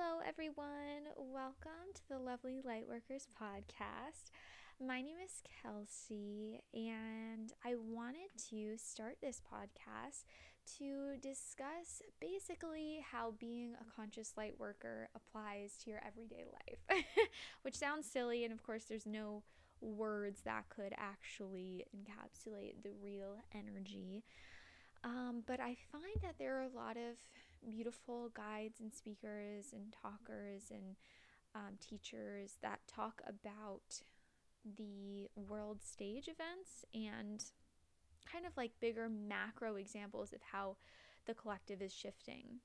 Hello, everyone. Welcome to the Lovely Lightworkers podcast. My name is Kelsey, and I wanted to start this podcast to discuss basically how being a conscious light worker applies to your everyday life, which sounds silly, and of course, there's no words that could actually encapsulate the real energy. Um, but I find that there are a lot of beautiful guides and speakers and talkers and um, teachers that talk about the world stage events and kind of like bigger macro examples of how the collective is shifting.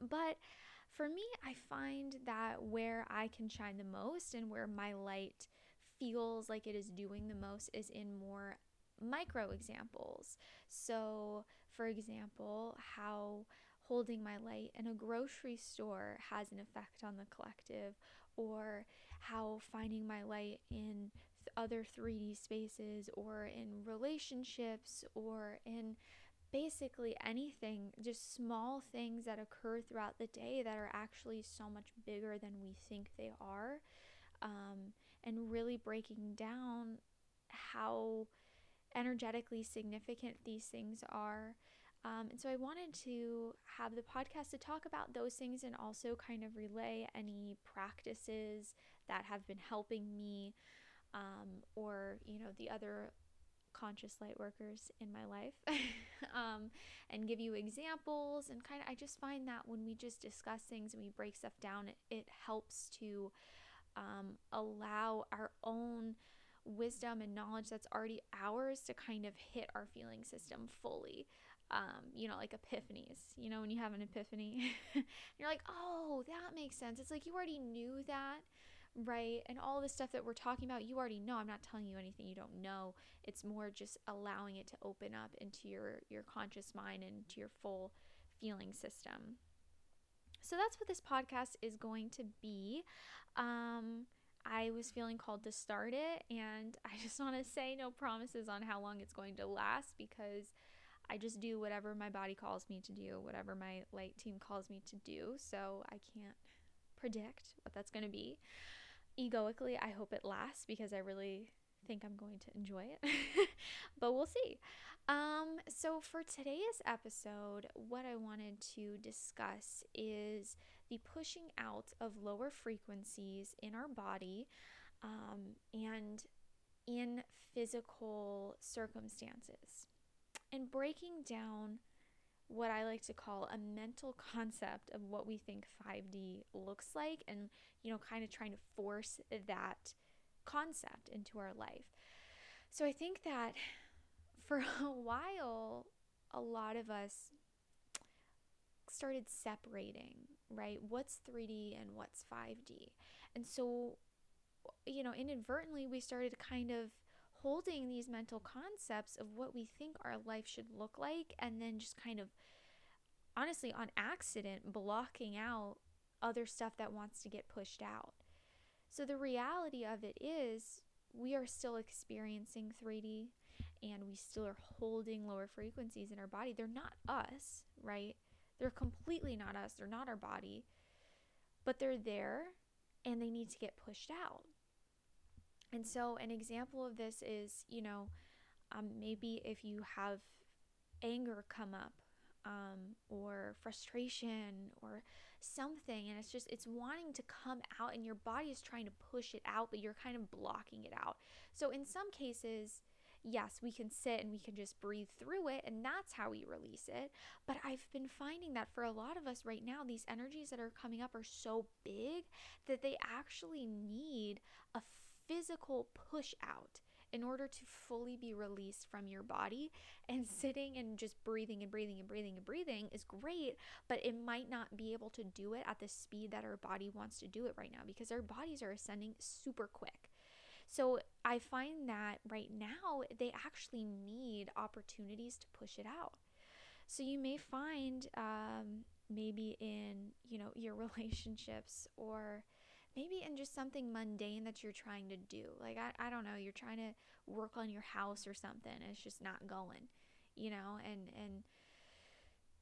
But for me, I find that where I can shine the most and where my light feels like it is doing the most is in more micro examples. So, for example, how holding my light in a grocery store has an effect on the collective, or how finding my light in th- other 3D spaces, or in relationships, or in basically anything, just small things that occur throughout the day that are actually so much bigger than we think they are. Um, and really breaking down how energetically significant these things are. Um, and so I wanted to have the podcast to talk about those things and also kind of relay any practices that have been helping me um, or, you know, the other conscious light workers in my life um, and give you examples and kind of i just find that when we just discuss things and we break stuff down it, it helps to um, allow our own wisdom and knowledge that's already ours to kind of hit our feeling system fully. Um, you know, like epiphanies. You know, when you have an epiphany, you're like, oh, that makes sense. It's like you already knew that, right? And all the stuff that we're talking about, you already know. I'm not telling you anything you don't know. It's more just allowing it to open up into your your conscious mind and to your full feeling system. So that's what this podcast is going to be. Um, I was feeling called to start it, and I just want to say no promises on how long it's going to last because I just do whatever my body calls me to do, whatever my light team calls me to do. So I can't predict what that's going to be. Egoically, I hope it lasts because I really think I'm going to enjoy it, but we'll see. Um, so, for today's episode, what I wanted to discuss is the pushing out of lower frequencies in our body um, and in physical circumstances, and breaking down what I like to call a mental concept of what we think 5D looks like, and you know, kind of trying to force that concept into our life. So, I think that for a while, a lot of us started separating, right? What's 3D and what's 5D? And so, you know, inadvertently, we started kind of holding these mental concepts of what we think our life should look like, and then just kind of, honestly, on accident, blocking out other stuff that wants to get pushed out. So, the reality of it is, we are still experiencing 3D and we still are holding lower frequencies in our body. They're not us, right? They're completely not us. They're not our body, but they're there and they need to get pushed out. And so, an example of this is, you know, um, maybe if you have anger come up um, or frustration or something and it's just it's wanting to come out and your body is trying to push it out but you're kind of blocking it out so in some cases yes, we can sit and we can just breathe through it, and that's how we release it. But I've been finding that for a lot of us right now, these energies that are coming up are so big that they actually need a physical push out in order to fully be released from your body. And sitting and just breathing and breathing and breathing and breathing is great, but it might not be able to do it at the speed that our body wants to do it right now because our bodies are ascending super quick. So I find that right now they actually need opportunities to push it out. So you may find um, maybe in you know your relationships or maybe in just something mundane that you're trying to do. Like I, I don't know, you're trying to work on your house or something. And it's just not going, you know, and and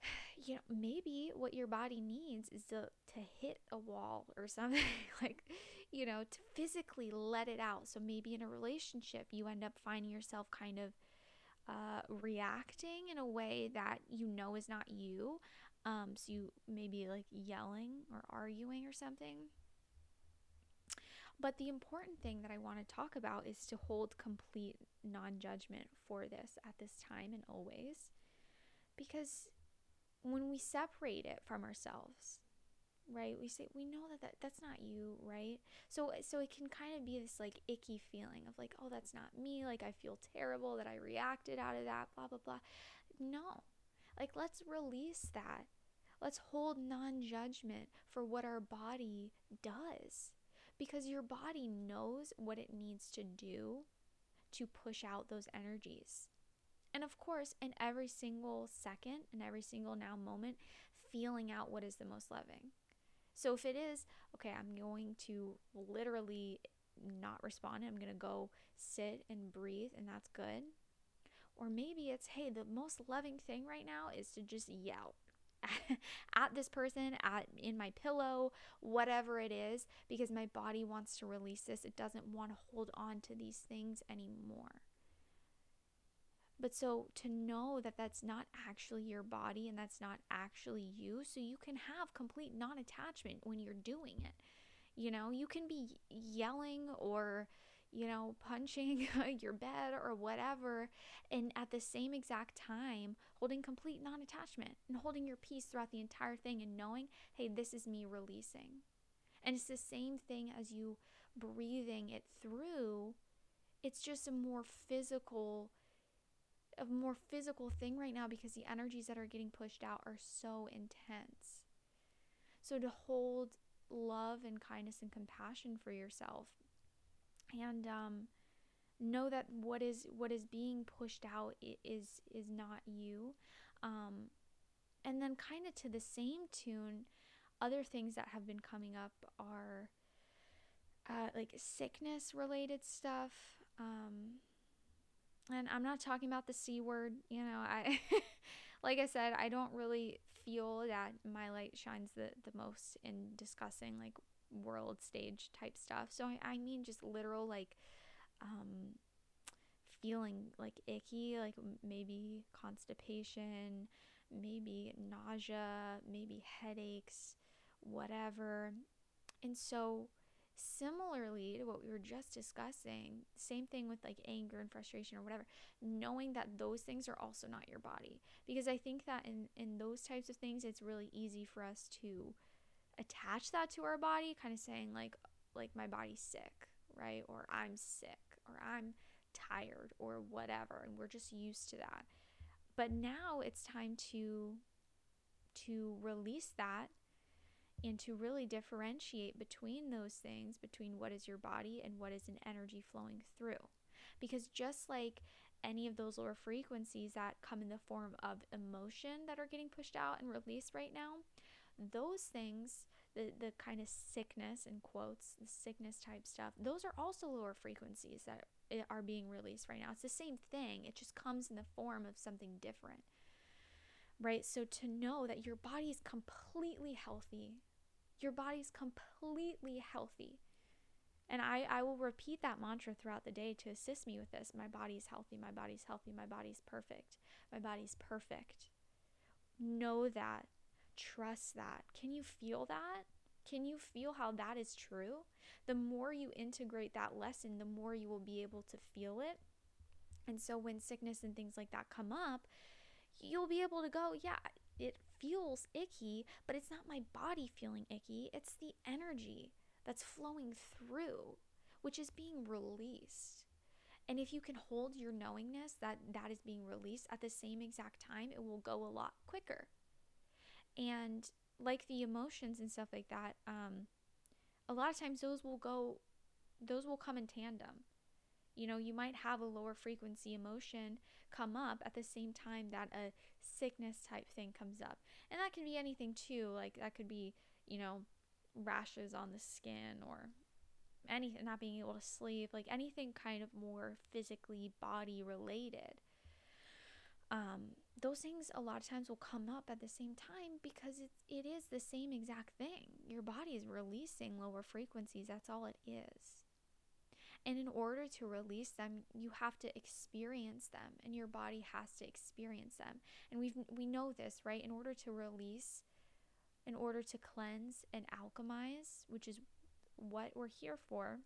you know, maybe what your body needs is to, to hit a wall or something like, you know, to physically let it out. So maybe in a relationship, you end up finding yourself kind of uh, reacting in a way that you know is not you. Um, so you maybe like yelling or arguing or something. But the important thing that I want to talk about is to hold complete non judgment for this at this time and always. Because when we separate it from ourselves, right? We say we know that, that that's not you, right? So so it can kind of be this like icky feeling of like, oh, that's not me. Like I feel terrible that I reacted out of that, blah blah blah. No. Like let's release that. Let's hold non-judgment for what our body does. Because your body knows what it needs to do to push out those energies. And of course, in every single second, and every single now moment, feeling out what is the most loving. So if it is, okay, I'm going to literally not respond, I'm going to go sit and breathe, and that's good. Or maybe it's, hey, the most loving thing right now is to just yell at this person, at in my pillow, whatever it is, because my body wants to release this. It doesn't want to hold on to these things anymore. But so to know that that's not actually your body and that's not actually you, so you can have complete non attachment when you're doing it. You know, you can be yelling or, you know, punching your bed or whatever, and at the same exact time, holding complete non attachment and holding your peace throughout the entire thing and knowing, hey, this is me releasing. And it's the same thing as you breathing it through, it's just a more physical a more physical thing right now because the energies that are getting pushed out are so intense. So to hold love and kindness and compassion for yourself and um, know that what is what is being pushed out is is not you. Um, and then kind of to the same tune other things that have been coming up are uh, like sickness related stuff um, and I'm not talking about the C word, you know, I like I said, I don't really feel that my light shines the, the most in discussing like world stage type stuff. So I, I mean just literal like um feeling like icky, like maybe constipation, maybe nausea, maybe headaches, whatever. And so Similarly to what we were just discussing, same thing with like anger and frustration or whatever, knowing that those things are also not your body. Because I think that in, in those types of things, it's really easy for us to attach that to our body, kind of saying like, like my body's sick, right? Or I'm sick, or I'm tired, or whatever. And we're just used to that. But now it's time to to release that and to really differentiate between those things, between what is your body and what is an energy flowing through. Because just like any of those lower frequencies that come in the form of emotion that are getting pushed out and released right now, those things, the, the kind of sickness in quotes, the sickness type stuff, those are also lower frequencies that eh, are being released right now. It's the same thing, it just comes in the form of something different. Right? So to know that your body is completely healthy, your body's completely healthy. And I, I will repeat that mantra throughout the day to assist me with this. My body's healthy, my body's healthy, my body's perfect, my body's perfect. Know that. Trust that. Can you feel that? Can you feel how that is true? The more you integrate that lesson, the more you will be able to feel it. And so when sickness and things like that come up, you'll be able to go, yeah, it feels icky, but it's not my body feeling icky, it's the energy that's flowing through, which is being released. And if you can hold your knowingness that that is being released at the same exact time, it will go a lot quicker. And like the emotions and stuff like that, um, a lot of times those will go, those will come in tandem. You know, you might have a lower frequency emotion come up at the same time that a sickness type thing comes up. And that can be anything too. Like that could be, you know, rashes on the skin or anything, not being able to sleep, like anything kind of more physically body related. Um, those things a lot of times will come up at the same time because it, it is the same exact thing. Your body is releasing lower frequencies. That's all it is. And in order to release them, you have to experience them and your body has to experience them. And we we know this, right? In order to release, in order to cleanse and alchemize, which is what we're here for,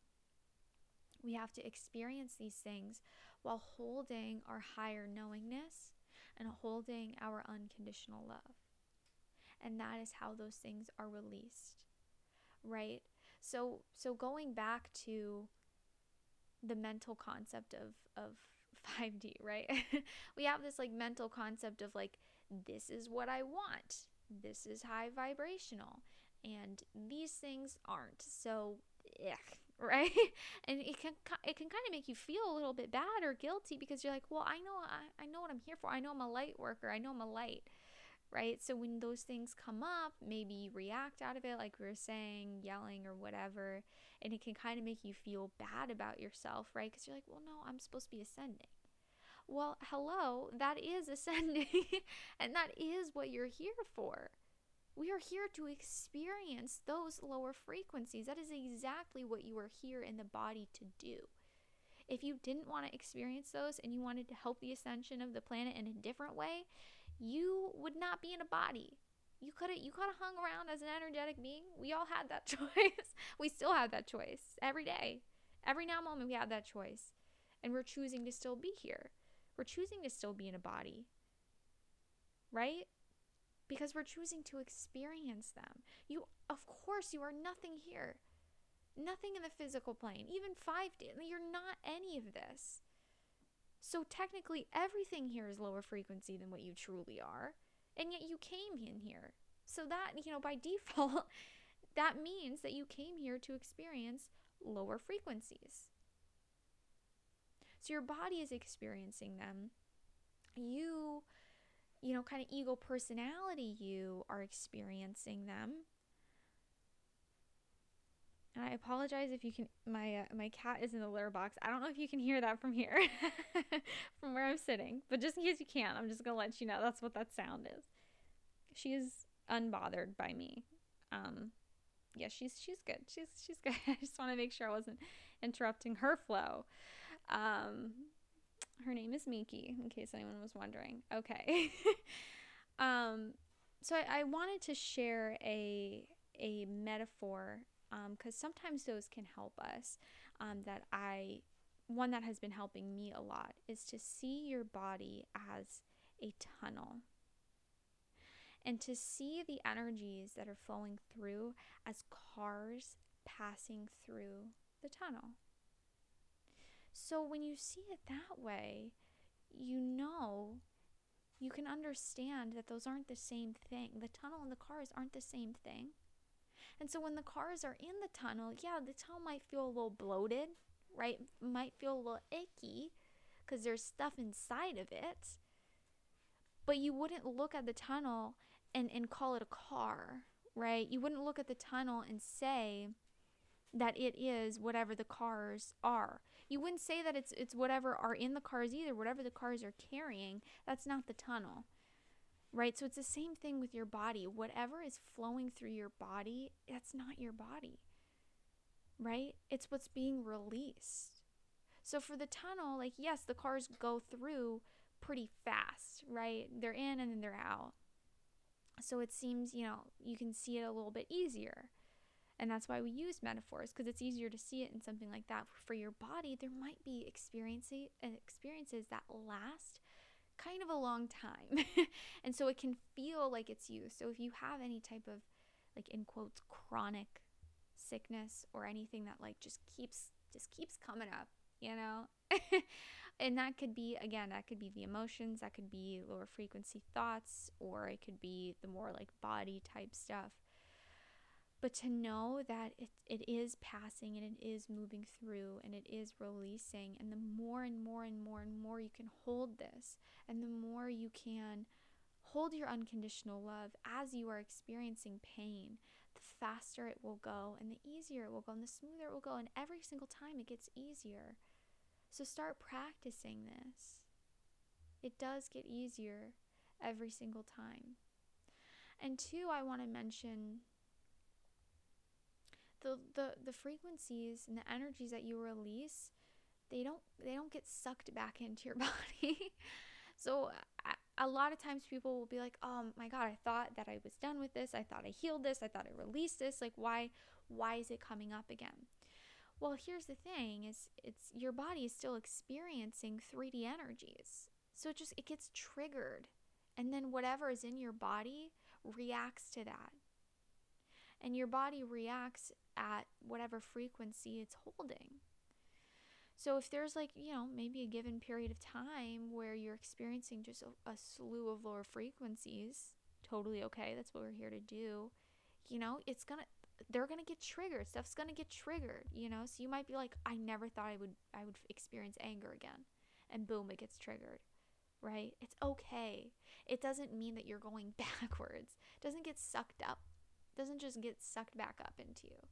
we have to experience these things while holding our higher knowingness and holding our unconditional love. And that is how those things are released. Right? So so going back to the mental concept of of 5D, right? we have this like mental concept of like this is what I want. This is high vibrational and these things aren't. So, ugh, right? and it can it can kind of make you feel a little bit bad or guilty because you're like, well, I know I, I know what I'm here for. I know I'm a light worker. I know I'm a light. Right? So when those things come up, maybe you react out of it like we were saying, yelling or whatever, and it can kind of make you feel bad about yourself, right? Cuz you're like, well, no, I'm supposed to be ascending. Well, hello, that is ascending and that is what you're here for. We are here to experience those lower frequencies. That is exactly what you are here in the body to do. If you didn't want to experience those and you wanted to help the ascension of the planet in a different way, you would not be in a body. You could have you could have hung around as an energetic being. We all had that choice. we still have that choice every day. Every now moment we have that choice. And we're choosing to still be here. We're choosing to still be in a body. Right? Because we're choosing to experience them. You, of course, you are nothing here, nothing in the physical plane, even 5D. You're not any of this. So technically, everything here is lower frequency than what you truly are, and yet you came in here. So that, you know, by default, that means that you came here to experience lower frequencies. So your body is experiencing them. You you know, kind of ego personality you are experiencing them. And I apologize if you can. My uh, my cat is in the litter box. I don't know if you can hear that from here, from where I'm sitting. But just in case you can, I'm just gonna let you know that's what that sound is. She is unbothered by me. Um, yeah, she's she's good. She's she's good. I just want to make sure I wasn't interrupting her flow. Um, her name is Miki, in case anyone was wondering. Okay. um, so I, I, wanted to share a a metaphor because um, sometimes those can help us. Um, that I one that has been helping me a lot is to see your body as a tunnel and to see the energies that are flowing through as cars passing through the tunnel. So when you see it that way, you know, you can understand that those aren't the same thing. The tunnel and the cars aren't the same thing. And so when the cars are in the tunnel, yeah, the tunnel might feel a little bloated, right? Might feel a little icky because there's stuff inside of it. But you wouldn't look at the tunnel and, and call it a car, right? You wouldn't look at the tunnel and say that it is whatever the cars are. You wouldn't say that it's it's whatever are in the cars either whatever the cars are carrying that's not the tunnel right? So it's the same thing with your body. Whatever is flowing through your body that's not your body right? It's what's being released. So for the tunnel like yes the cars go through pretty fast right? They're in and then they're out. So it seems you know you can see it a little bit easier and that's why we use metaphors because it's easier to see it in something like that. For your body, there might be experiences uh, experiences that last kind of a long time. and so it can feel like it's you. So if you have any type of like in quotes chronic sickness or anything that like just keeps just keeps coming up, you know? and that could be again, that could be the emotions, that could be lower frequency thoughts or it could be the more like body type stuff but to know that it, it is passing and it is moving through and it is releasing and the more and more and more and more you can hold this and the more you can hold your unconditional love as you are experiencing pain the faster it will go and the easier it will go and the smoother it will go and every single time it gets easier so start practicing this it does get easier every single time. And two, I want to mention the, the the frequencies and the energies that you release they don't they don't get sucked back into your body. So a lot of times people will be like oh my god i thought that i was done with this. I thought i healed this. I thought i released this. Like why why is it coming up again? Well here's the thing is it's your body is still experiencing 3d energies. So it just it gets triggered. And then whatever is in your body reacts to that and your body reacts at whatever frequency it's holding. So if there's like, you know, maybe a given period of time where you're experiencing just a, a slew of lower frequencies, totally okay. That's what we're here to do. You know, it's going to they're going to get triggered. Stuff's going to get triggered, you know? So you might be like, I never thought I would I would experience anger again. And boom, it gets triggered. Right? It's okay. It doesn't mean that you're going backwards. It doesn't get sucked up. Doesn't just get sucked back up into you.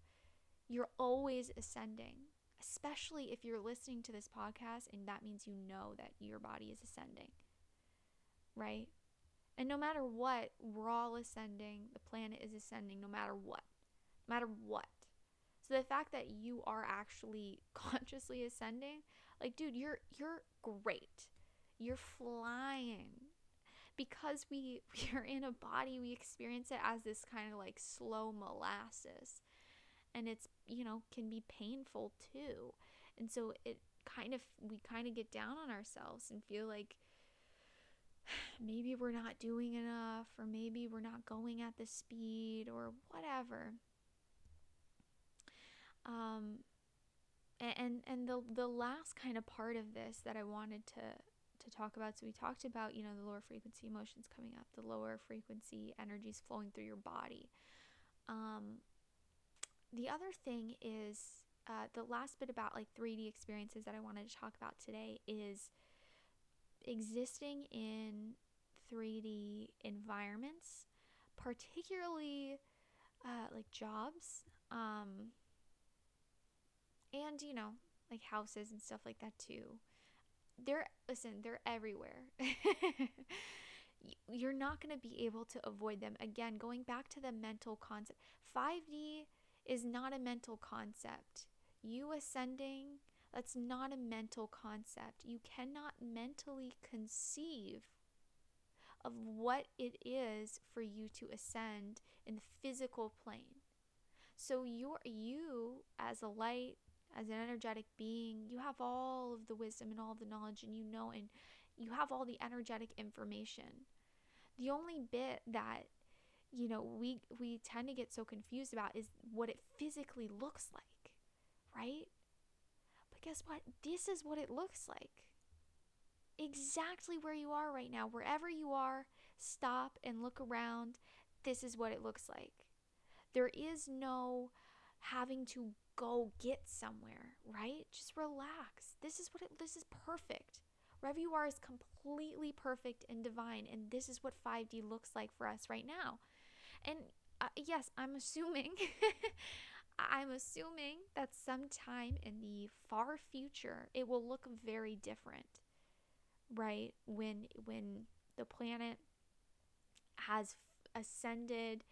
You're always ascending, especially if you're listening to this podcast and that means you know that your body is ascending, right? And no matter what, we're all ascending. The planet is ascending no matter what. No matter what. So the fact that you are actually consciously ascending, like dude, you're you're great. You're flying. Because we we are in a body, we experience it as this kind of like slow molasses. And it's you know can be painful too. And so it kind of we kind of get down on ourselves and feel like maybe we're not doing enough or maybe we're not going at the speed or whatever. Um and and the the last kind of part of this that I wanted to to talk about so we talked about you know the lower frequency emotions coming up the lower frequency energies flowing through your body um the other thing is uh, the last bit about like 3D experiences that I wanted to talk about today is existing in 3D environments, particularly uh, like jobs, um, and you know, like houses and stuff like that too. They're listen, they're everywhere. You're not going to be able to avoid them. Again, going back to the mental concept, 5D is not a mental concept. You ascending, that's not a mental concept. You cannot mentally conceive of what it is for you to ascend in the physical plane. So you're you as a light, as an energetic being, you have all of the wisdom and all the knowledge and you know and you have all the energetic information. The only bit that you know we we tend to get so confused about is what it physically looks like right? But guess what? This is what it looks like. Exactly where you are right now. Wherever you are stop and look around. This is what it looks like. There is no having to go get somewhere right just relax this is what it this is perfect wherever is completely perfect and divine and this is what 5d looks like for us right now and uh, yes, I'm assuming I'm assuming that sometime in the far future it will look very different. Right? When when the planet has ascended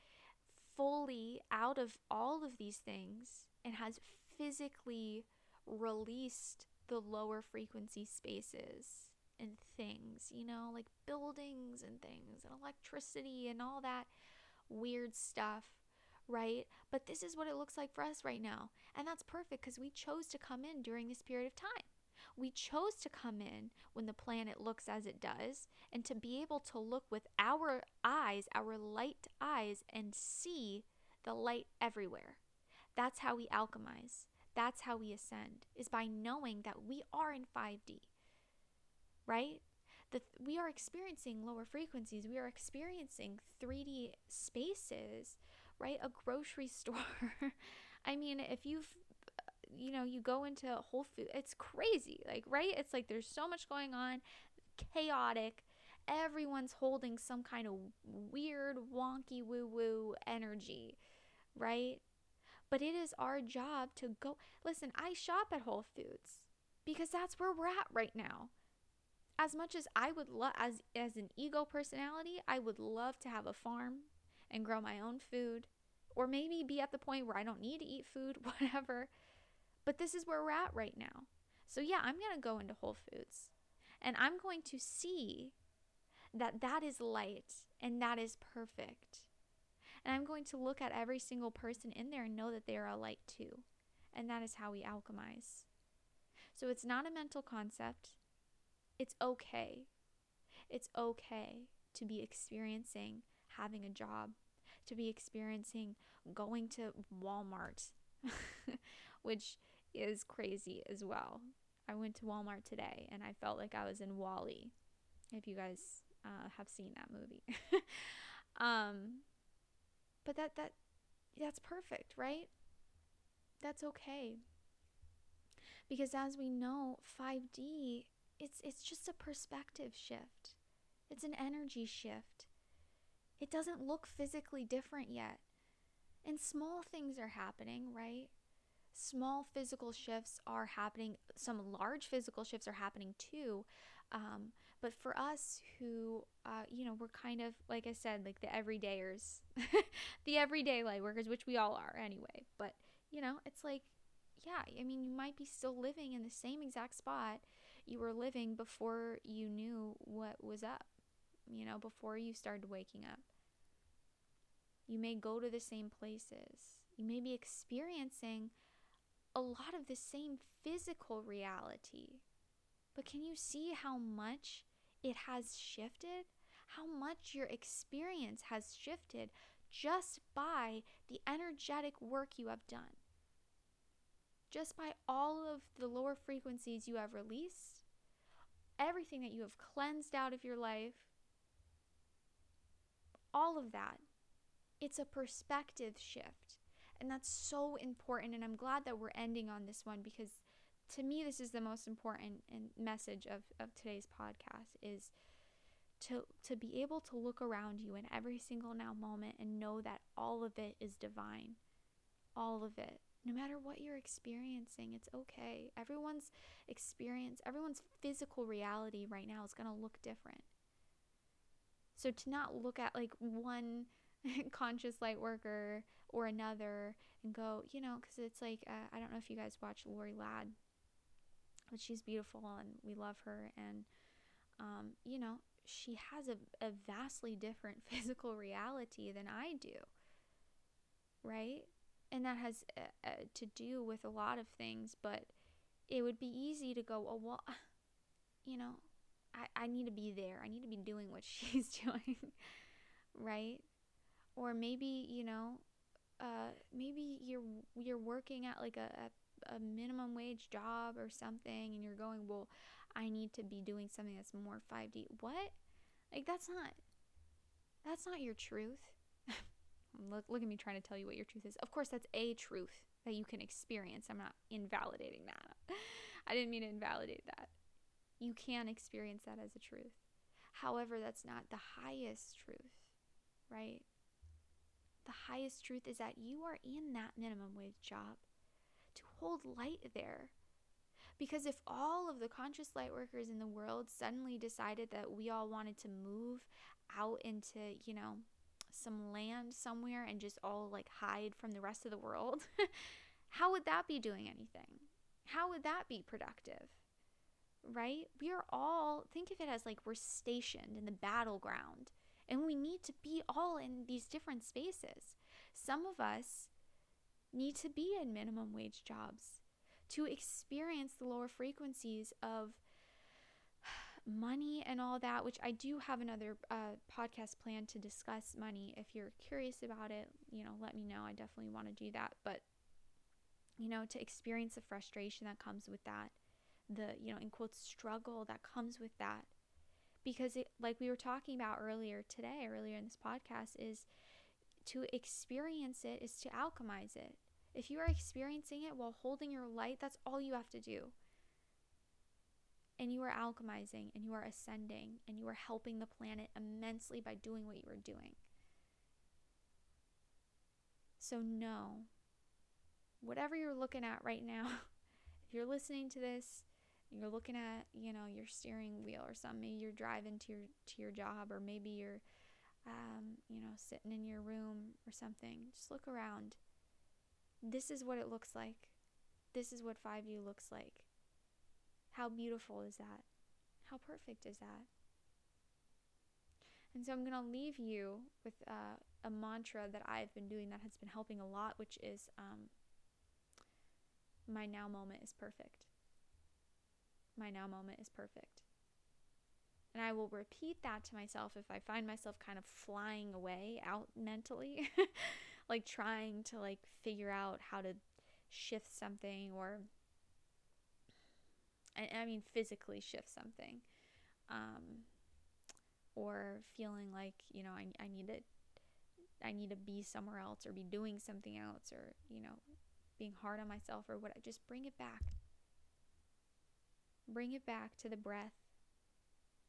fully out of all of these things and has physically released the lower frequency spaces and things, you know, like buildings and things and electricity and all that weird stuff, right? But this is what it looks like for us right now. And that's perfect because we chose to come in during this period of time. We chose to come in when the planet looks as it does and to be able to look with our eyes, our light eyes, and see the light everywhere. That's how we alchemize. That's how we ascend, is by knowing that we are in 5D, right? the we are experiencing lower frequencies. We are experiencing 3d spaces right? A grocery store. I mean if you've you know you go into whole food it's crazy like right? It's like there's so much going on chaotic. Everyone's holding some kind of weird wonky woo woo energy right but it is our job to go listen i shop at whole foods because that's where we're at right now as much as I would love as as an ego personality, I would love to have a farm and grow my own food or maybe be at the point where I don't need to eat food, whatever. But this is where we're at right now. So yeah, I'm going to go into Whole Foods and I'm going to see that that is light and that is perfect. And I'm going to look at every single person in there and know that they are a light too. And that is how we alchemize. So it's not a mental concept. It's okay. It's okay to be experiencing having a job, to be experiencing going to Walmart, which is crazy as well. I went to Walmart today and I felt like I was in WALL-E. If you guys uh, have seen that movie, um, but that that that's perfect, right? That's okay. Because as we know, 5D it's it's just a perspective shift. It's an energy shift. It doesn't look physically different yet. And small things are happening, right? Small physical shifts are happening. Some large physical shifts are happening too. Um, but for us who, uh, you know, we're kind of, like I said, like the everydayers, the everyday light workers, which we all are anyway. But, you know, it's like, yeah, I mean, you might be still living in the same exact spot you were living before you knew what was up, you know, before you started waking up. You may go to the same places. You may be experiencing a lot of the same physical reality. But can you see how much it has shifted? How much your experience has shifted just by the energetic work you have done? Just by all of the lower frequencies you have released, everything that you have cleansed out of your life, all of that. It's a perspective shift. And that's so important. And I'm glad that we're ending on this one because to me, this is the most important message of, of today's podcast is to, to be able to look around you in every single now moment and know that all of it is divine. All of it no matter what you're experiencing, it's okay. Everyone's experience, everyone's physical reality right now is going to look different. So to not look at like one conscious light worker or another and go, you know, because it's like, uh, I don't know if you guys watch Lori Ladd, but she's beautiful and we love her. And, um, you know, she has a, a vastly different physical reality than I do, right? and that has uh, uh, to do with a lot of things but it would be easy to go oh well you know I, I need to be there i need to be doing what she's doing right or maybe you know uh, maybe you're you're working at like a, a, a minimum wage job or something and you're going well i need to be doing something that's more 5d what like that's not that's not your truth Look, look at me trying to tell you what your truth is. Of course, that's a truth that you can experience. I'm not invalidating that. I didn't mean to invalidate that. You can experience that as a truth. However, that's not the highest truth, right? The highest truth is that you are in that minimum wage job hold light there. Because if all of the conscious light workers in the world suddenly decided that we all wanted to move out into, you know, some land somewhere and just all like hide from the rest of the world, how would that be doing anything? How would that be productive? Right? We are all, think of it as like we're stationed in the battleground and we need to be all in these different spaces. Some of us need to be in minimum wage jobs to experience the lower frequencies of money and all that, which I do have another uh, podcast plan to discuss money. If you're curious about it, you know, let me know. I definitely want to do that. But, you know, to experience the frustration that comes with that, the, you know, in quotes, struggle that comes with that. Because, it, like we were talking about earlier today, earlier in this podcast, is to experience it is to alchemize it. If you are experiencing it while holding your light, that's all you have to do and you are alchemizing and you are ascending and you are helping the planet immensely by doing what you are doing. So, no, whatever you're looking at right now, if you're listening to this you're looking at you know your steering wheel or something maybe you're driving to your to your job or maybe you're um, you know sitting in your room or something just look around. This is what it looks like. This is what 5D looks like. How beautiful is that? How perfect is that? And so i'm going to leave you with uh, a mantra that i've been doing that has been helping a lot which is um, my now moment is perfect. My now moment is perfect. And I will repeat that to myself if I find myself kind of flying away out mentally, like trying to like figure out how to shift something or I, I mean physically shift something. Um, or feeling like, you know, I, I need to I need to be somewhere else or be doing something else or, you know, being hard on myself or what just bring it back Bring it back to the breath.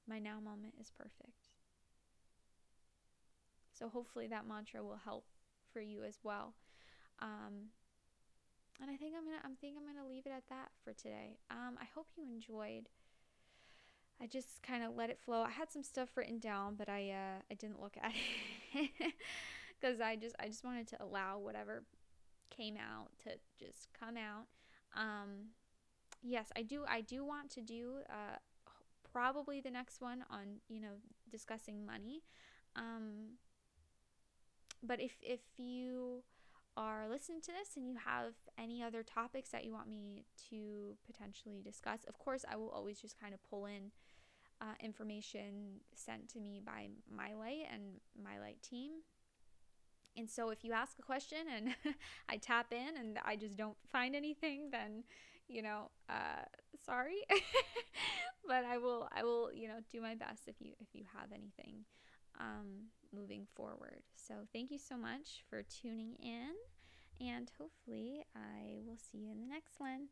My now moment is perfect. So hopefully that mantra will help for you as well. Um, and I think I'm gonna I'm think I'm gonna leave it at that for today. Um, I hope you enjoyed. I just kind of let it flow. I had some stuff written down, but I uh, I didn't look at it because I just I just wanted to allow whatever came out to just come out. Um, yes, I do. I do want to do uh, probably the next one on you know discussing money. Um, but if if you are listening to this and you have any other topics that you want me to potentially discuss, of course, I will always just kind of pull in uh, information sent to me by My Light and My Light team. And so if you ask a question and I tap in and I just don't find anything, then you know, uh, sorry, but I will, I will, you know, do my best if you, if you have anything, um, moving forward. So thank you so much for tuning in and hopefully I will see you in the next one.